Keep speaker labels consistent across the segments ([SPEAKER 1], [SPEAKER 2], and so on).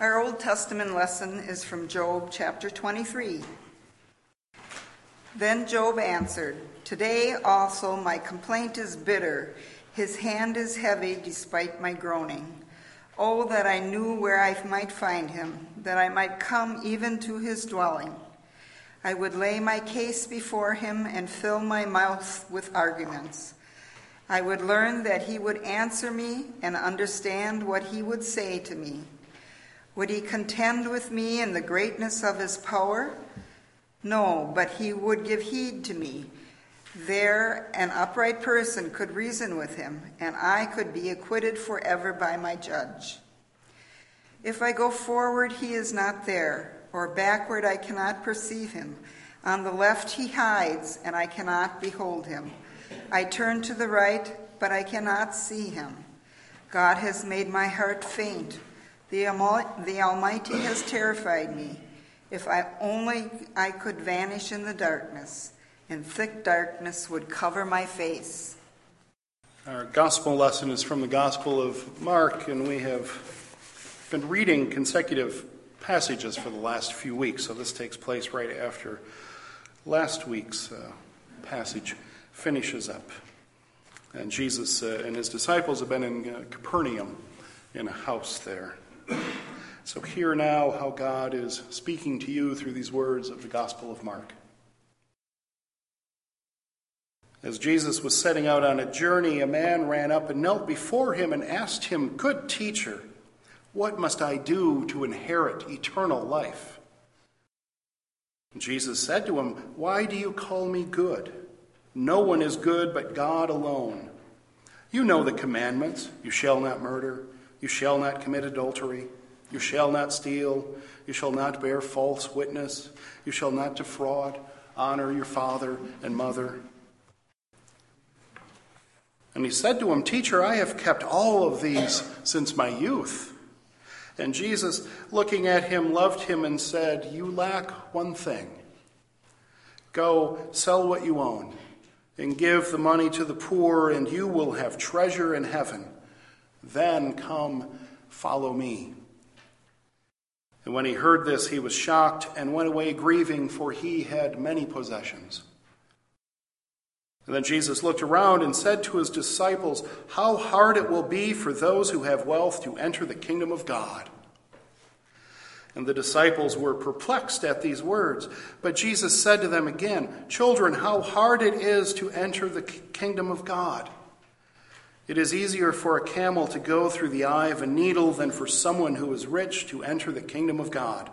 [SPEAKER 1] Our Old Testament lesson is from Job chapter 23. Then Job answered, Today also my complaint is bitter. His hand is heavy despite my groaning. Oh, that I knew where I might find him, that I might come even to his dwelling. I would lay my case before him and fill my mouth with arguments. I would learn that he would answer me and understand what he would say to me. Would he contend with me in the greatness of his power? No, but he would give heed to me. There, an upright person could reason with him, and I could be acquitted forever by my judge. If I go forward, he is not there, or backward, I cannot perceive him. On the left, he hides, and I cannot behold him. I turn to the right, but I cannot see him. God has made my heart faint. The, Almighty has terrified me. If I only I could vanish in the darkness, and thick darkness would cover my face.
[SPEAKER 2] Our gospel lesson is from the Gospel of Mark, and we have been reading consecutive passages for the last few weeks. So this takes place right after last week's uh, passage finishes up. And Jesus uh, and his disciples have been in uh, Capernaum in a house there. So, hear now how God is speaking to you through these words of the Gospel of Mark. As Jesus was setting out on a journey, a man ran up and knelt before him and asked him, Good teacher, what must I do to inherit eternal life? Jesus said to him, Why do you call me good? No one is good but God alone. You know the commandments you shall not murder, you shall not commit adultery. You shall not steal. You shall not bear false witness. You shall not defraud. Honor your father and mother. And he said to him, Teacher, I have kept all of these since my youth. And Jesus, looking at him, loved him and said, You lack one thing. Go, sell what you own, and give the money to the poor, and you will have treasure in heaven. Then come, follow me. And when he heard this, he was shocked and went away grieving, for he had many possessions. And then Jesus looked around and said to his disciples, How hard it will be for those who have wealth to enter the kingdom of God. And the disciples were perplexed at these words. But Jesus said to them again, Children, how hard it is to enter the kingdom of God. It is easier for a camel to go through the eye of a needle than for someone who is rich to enter the kingdom of God.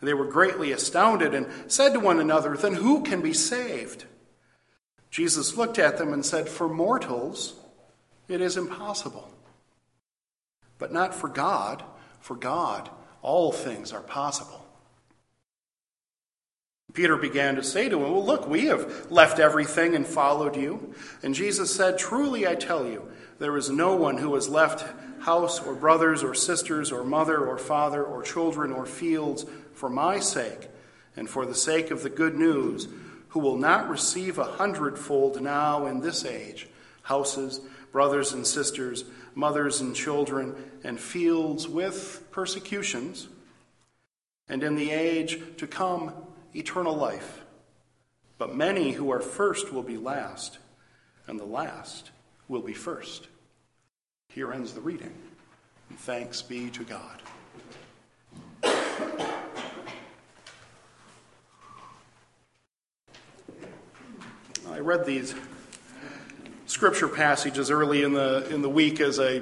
[SPEAKER 2] They were greatly astounded and said to one another, Then who can be saved? Jesus looked at them and said, For mortals it is impossible, but not for God. For God, all things are possible. Peter began to say to him, Well, look, we have left everything and followed you. And Jesus said, Truly I tell you, there is no one who has left house or brothers or sisters or mother or father or children or fields for my sake and for the sake of the good news, who will not receive a hundredfold now in this age houses, brothers and sisters, mothers and children, and fields with persecutions, and in the age to come eternal life. But many who are first will be last, and the last will be first. Here ends the reading. And thanks be to God. I read these scripture passages early in the in the week as I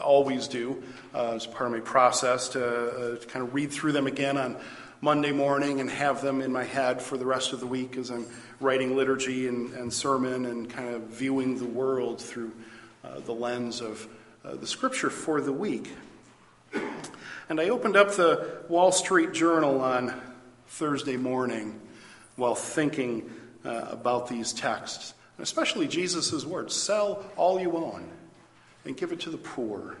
[SPEAKER 2] always do uh, as part of my process to, uh, to kind of read through them again on Monday morning and have them in my head for the rest of the week as I'm writing liturgy and, and sermon and kind of viewing the world through uh, the lens of uh, the scripture for the week. And I opened up the Wall Street Journal on Thursday morning while thinking uh, about these texts, especially Jesus' words sell all you own and give it to the poor.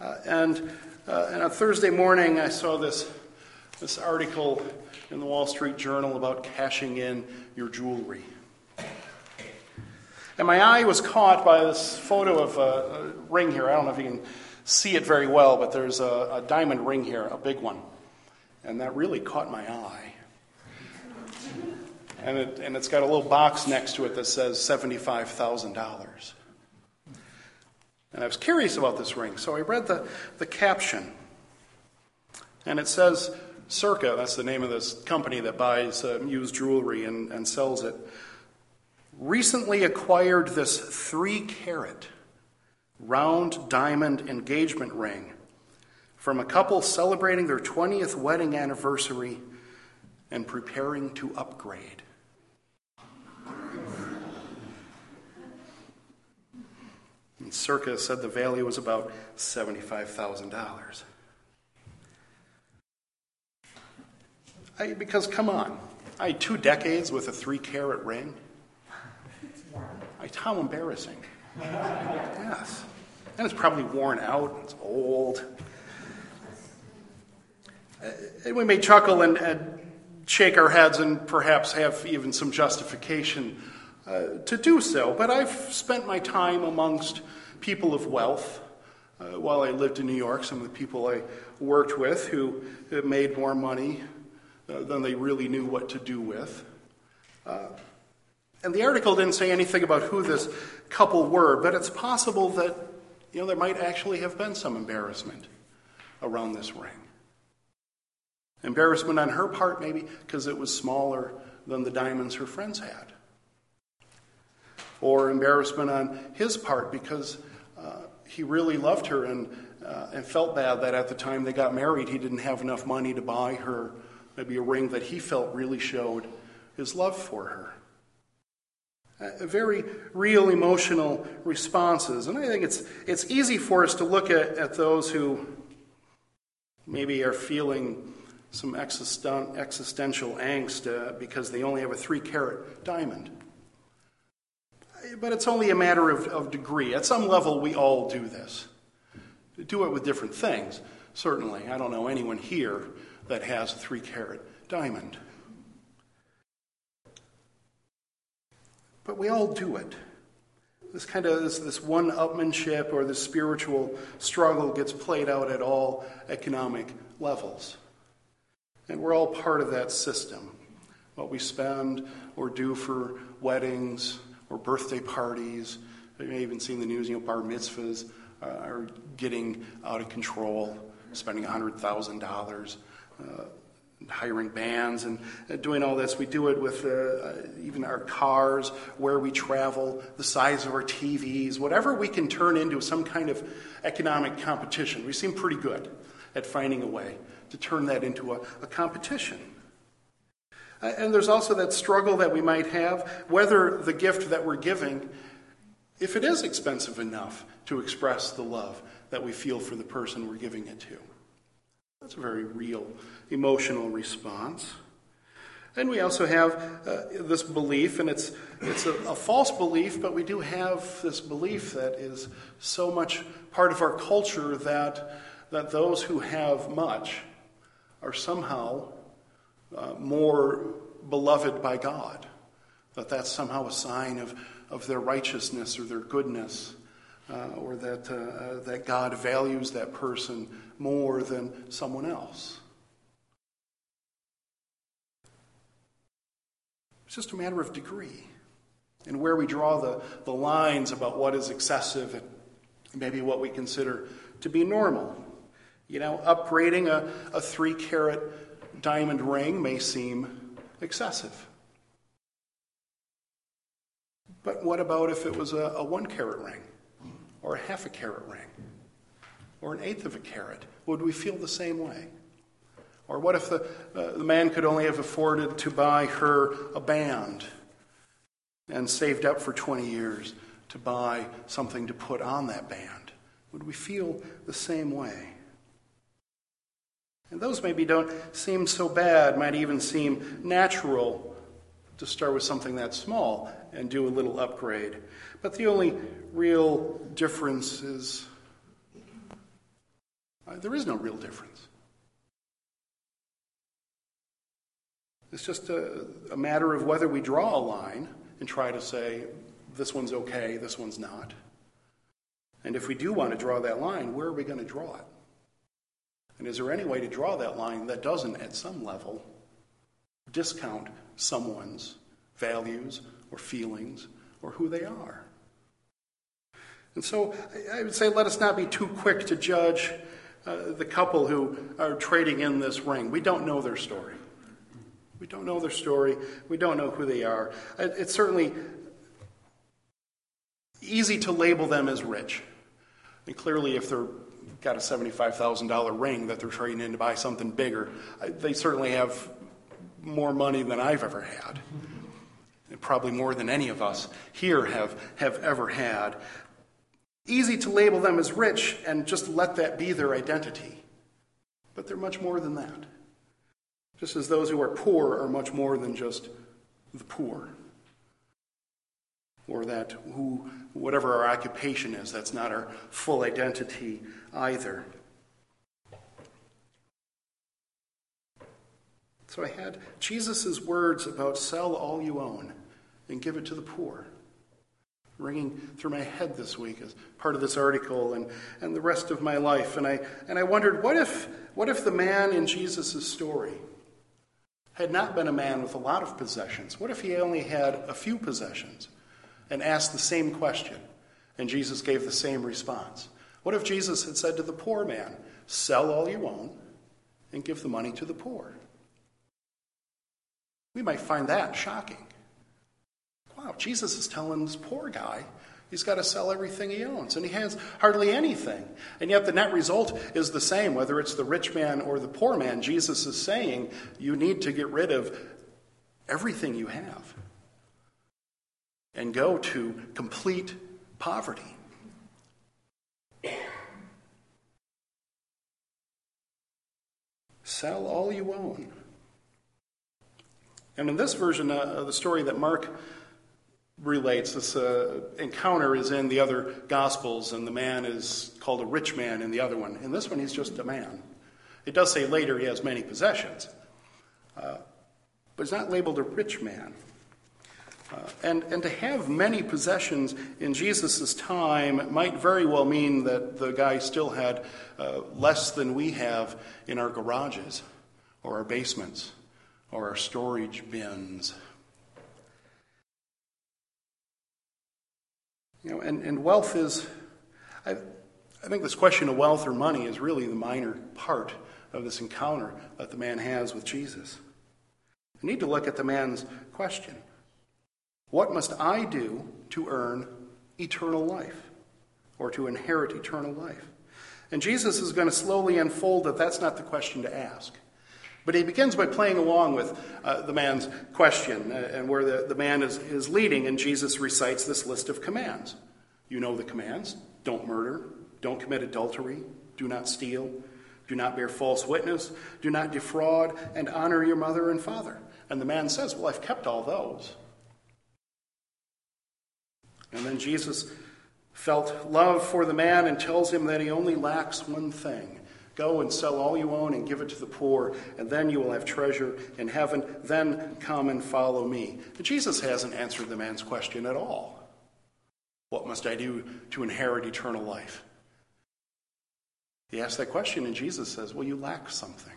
[SPEAKER 2] Uh, and, uh, and on Thursday morning, I saw this this article in the Wall Street Journal about cashing in your jewelry. And my eye was caught by this photo of a, ring here. I don't know if you can see it very well, but there's a, a diamond ring here, a big one. And that really caught my eye. And, it, and it's got a little box next to it that says $75,000. And I was curious about this ring, so I read the, the caption. And it says, Circa, that's the name of this company that buys uh, used jewelry and, and sells it, recently acquired this three carat round diamond engagement ring from a couple celebrating their 20th wedding anniversary and preparing to upgrade. And Circa said the value was about $75,000. Because, come on, I had two decades with a three carat ring. I, how embarrassing. yes. And it's probably worn out, it's old. And we may chuckle and, and, shake our heads and perhaps have even some justification uh, to do so, but I've spent my time amongst people of wealth. Uh, while I lived in New York, some of the people I worked with who made more money uh, than they really knew what to do with. Uh, and the article didn't say anything about who this couple were, but it's possible that you know, there might actually have been some embarrassment around this ring. Embarrassment on her part, maybe because it was smaller than the diamonds her friends had. Or embarrassment on his part because uh, he really loved her and, uh, and felt bad that at the time they got married, he didn't have enough money to buy her maybe a ring that he felt really showed his love for her. Uh, very real emotional responses. And I think it's, it's easy for us to look at, at those who maybe are feeling some existential angst uh, because they only have a three carat diamond. But it's only a matter of, of degree. At some level, we all do this. Do it with different things, certainly. I don't know anyone here that has a three carat diamond. But we all do it. This kind of this, this one upmanship or this spiritual struggle gets played out at all economic levels. And we're all part of that system. What we spend or do for weddings or birthday parties, you may even seen the news, you know, bar mitzvahs uh, are getting out of control, spending $100,000. Uh, hiring bands and uh, doing all this. We do it with uh, uh, even our cars, where we travel, the size of our TVs, whatever we can turn into some kind of economic competition. We seem pretty good at finding a way to turn that into a, a competition. And there's also that struggle that we might have whether the gift that we're giving, if it is expensive enough to express the love that we feel for the person we're giving it to. That's a very real emotional response. And we also have uh, this belief, and it's, it's a, a, false belief, but we do have this belief that is so much part of our culture that, that those who have much are somehow uh, more beloved by God. That that's somehow a sign of, of their righteousness or their goodness, uh, or that, uh, that God values that person more than someone else. It's just a matter of degree and where we draw the, the lines about what is excessive and maybe what we consider to be normal. You know, upgrading a, a three carat diamond ring may seem excessive. But what about if it was a, a one carat ring or a half a carat ring? Or an eighth of a carat, would we feel the same way? Or what if the, uh, the man could only have afforded to buy her a band and saved up for 20 years to buy something to put on that band? Would we feel the same way? And those maybe don't seem so bad, might even seem natural to start with something that small and do a little upgrade. But the only real difference is uh, there is no real difference. It's just a, a matter of whether we draw a line and try to say, this one's okay, this one's not. And if we do want to draw that line, where are we going to draw it? And is there any way to draw that line that doesn't, at some level, discount someone's values or feelings or who they are? And so I would say let us not be too quick to judge uh, the couple who are trading in this ring. We don't know their story. We don't know their story. We don't know who they are. It's certainly easy to label them as rich. And clearly, if they've got a $75,000 ring that they're trading in to buy something bigger, they certainly have more money than I've ever had. And probably more than any of us here have, have ever had. Easy to label them as rich and just let that be their identity. But they're much more than that. Just as those who are poor are much more than just the poor. Or that who whatever our occupation is, that's not our full identity either. So I had Jesus' words about sell all you own and give it to the poor ringing through my head this week as part of this article and, and the rest of my life. And I, and I wondered, what if, what if the man in Jesus' story had not been a man with a lot of possessions? What if he only had a few possessions? and asked the same question, and Jesus gave the same response? What if Jesus had said to the poor man, Sell all you own and give the money to the poor? We might find that shocking. Jesus is telling this poor guy he's got to sell everything he owns, and he has hardly anything. And yet the net result is the same, whether it's the rich man or the poor man. Jesus is saying you need to get rid of everything you have and go to complete poverty. Sell all you own. And in this version uh, of the story that Mark relates, this uh, encounter is in the other Gospels, and the man is called a rich man in the other one. In this one, he's just a man. It does say later he has many possessions, uh, but he's not labeled a rich man. Uh, and, and to have many possessions in Jesus' time might very well mean that the guy still had uh, less than we have in our garages or our basements or our storage bins. Know, and, and wealth is, I, I think this question of wealth or money is really the minor part of this encounter that the man has with Jesus. We need to look at the man's question. What must I do to earn eternal life or to inherit eternal life? And Jesus is going to slowly unfold that that's not the question to ask. But he begins by playing along with uh, the man's question uh, and where the, the man is, is leading, and Jesus recites this list of commands. You know the commands don't murder, don't commit adultery, do not steal, do not bear false witness, do not defraud, and honor your mother and father. And the man says, Well, I've kept all those. And then Jesus felt love for the man and tells him that he only lacks one thing. Go and sell all you own and give it to the poor, and then you will have treasure in heaven. Then come and follow me. But Jesus hasn't answered the man's question at all. What must I do to inherit eternal life? He asks that question, and Jesus says, Well, you lack something.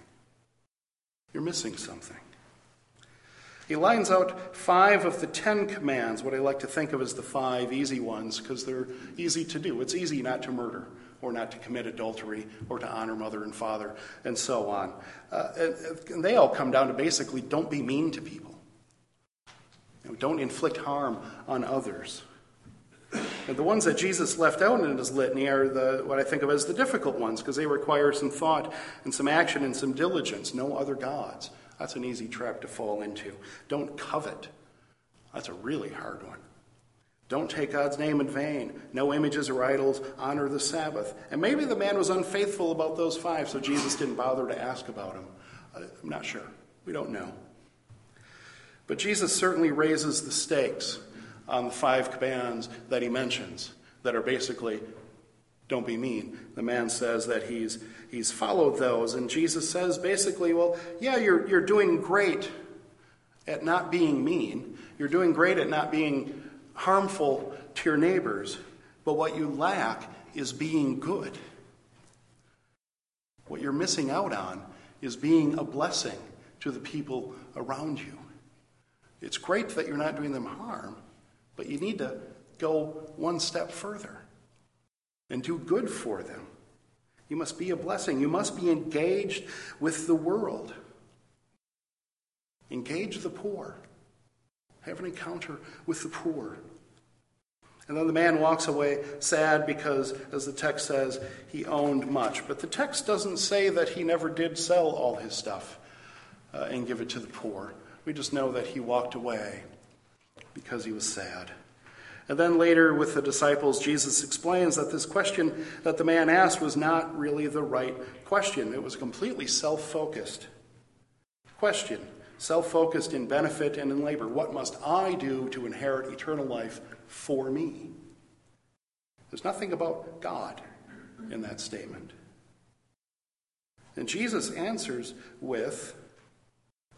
[SPEAKER 2] You're missing something. He lines out five of the Ten Commands, what I like to think of as the five easy ones, because they're easy to do. It's easy not to murder, or not to commit adultery, or to honor mother and father, and so on. Uh, and, and, they all come down to basically don't be mean to people, you know, don't inflict harm on others. And the ones that Jesus left out in his litany are the, what I think of as the difficult ones, because they require some thought and some action and some diligence. No other gods. That's an easy trap to fall into. Don't covet. That's a really hard one. Don't take God's name in vain. No images or idols. Honor the Sabbath. And maybe the man was unfaithful about those five, so Jesus didn't bother to ask about him. Uh, I'm not sure. We don't know. But Jesus certainly raises the stakes on the five commands that he mentions that are basically don't be mean. The man says that he's, he's followed those. And Jesus says basically, well, yeah, you're, you're doing great at not being mean. You're doing great at not being harmful to your neighbors. But what you lack is being good. What you're missing out on is being a blessing to the people around you. It's great that you're not doing them harm, but you need to go one step further and do good for them. You must be a blessing. You must be engaged with the world. Engage the poor. Have an encounter with the poor. And then the man walks away sad because, as the text says, he owned much. But the text doesn't say that he never did sell all his stuff uh, and give it to the poor. We just know that he walked away because he was sad. And then later, with the disciples, Jesus explains that this question that the man asked was not really the right question. It was a completely self focused question, self focused in benefit and in labor. What must I do to inherit eternal life for me? There's nothing about God in that statement. And Jesus answers with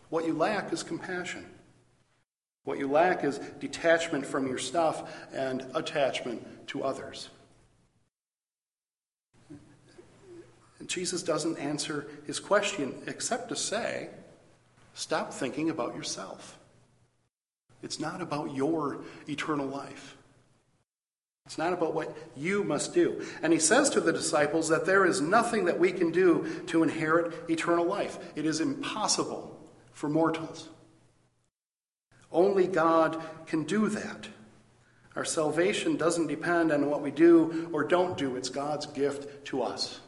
[SPEAKER 2] what you lack is compassion. What you lack is detachment from your stuff and attachment to others. And Jesus doesn't answer his question except to say, stop thinking about yourself. It's not about your eternal life. It's not about what you must do. And he says to the disciples that there is nothing that we can do to inherit eternal life. It is impossible for mortals. Only God can do that. Our salvation doesn't depend on what we do or don't do, it's God's gift to us.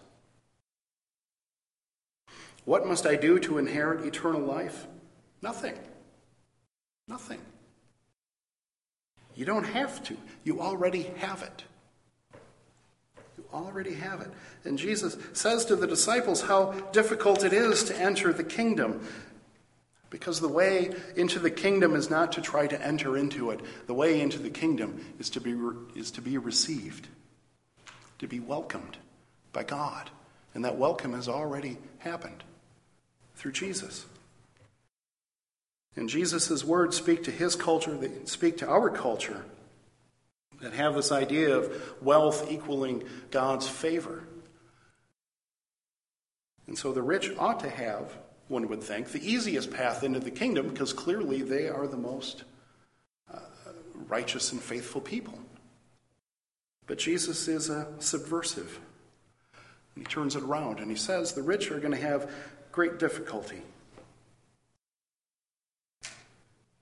[SPEAKER 2] What must I do to inherit eternal life? Nothing. Nothing. You don't have to. You already have it. You already have it. And Jesus says to the disciples how difficult it is to enter the kingdom. Because the way into the kingdom is not to try to enter into it. The way into the kingdom is to be, re- is to be received, to be welcomed by God. And that welcome has already happened through Jesus. And Jesus' words speak to his culture, they speak to our culture, that have this idea of wealth equaling God's favor. And so the rich ought to have one would think, the easiest path into the kingdom because clearly they are the most uh, righteous and faithful people. But Jesus is a subversive. He turns it around and he says the rich are going to have great difficulty.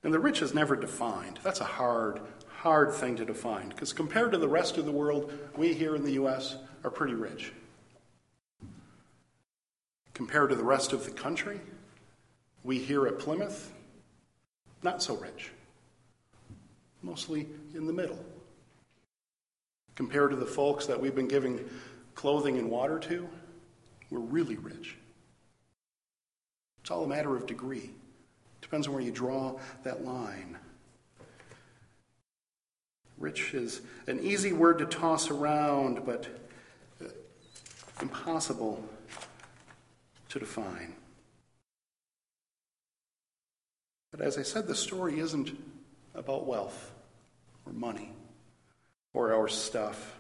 [SPEAKER 2] And the rich is never defined. That's a hard, hard thing to define because compared to the rest of the world, we here in the U.S. are pretty rich. Compared to the rest of the country, we here at Plymouth, not so rich. Mostly in the middle. Compared to the folks that we've been giving clothing and water to, we're really rich. It's all a matter of degree. Depends on where you draw that line. Rich is an easy word to toss around, but uh, impossible to define. But as I said, the story isn't about wealth or money or our stuff.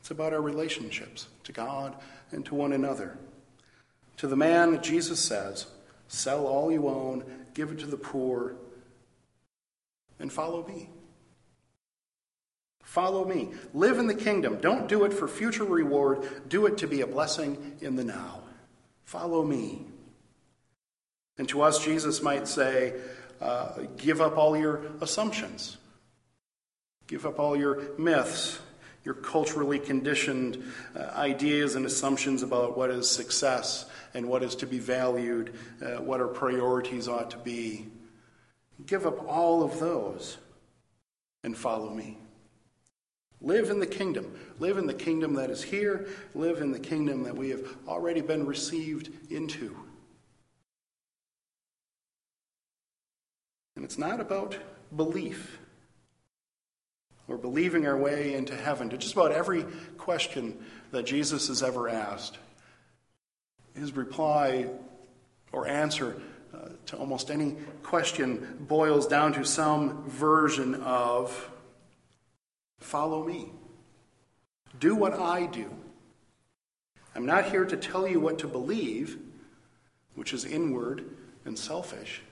[SPEAKER 2] It's about our relationships to God and to one another. To the man, Jesus says, Sell all you own, give it to the poor, and follow me. Follow me. Live in the kingdom. Don't do it for future reward. Do it to be a blessing in the now. Follow me. And to us, Jesus might say, uh, give up all your assumptions, give up all your myths, your culturally conditioned uh, ideas and assumptions about what is success and what is to be valued, uh, what our priorities ought to be. Give up all of those and follow me. Live in the kingdom. Live in the kingdom that is here. Live in the kingdom that we have already been received into. And it's not about belief or believing our way into heaven. To just about every question that Jesus has ever asked, his reply or answer uh, to almost any question boils down to some version of follow me. Do what I do. I'm not here to tell you what to believe, which is inward and selfish.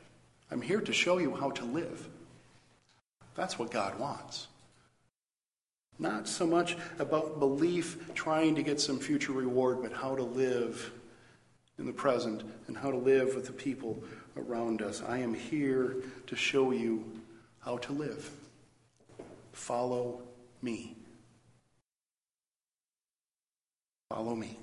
[SPEAKER 2] I'm here to show you how to live. That's what God wants. Not so much about belief trying to get some future reward, but how to live in the present and how to live with the people around us. I am here to show you how to live. Follow me. Follow me.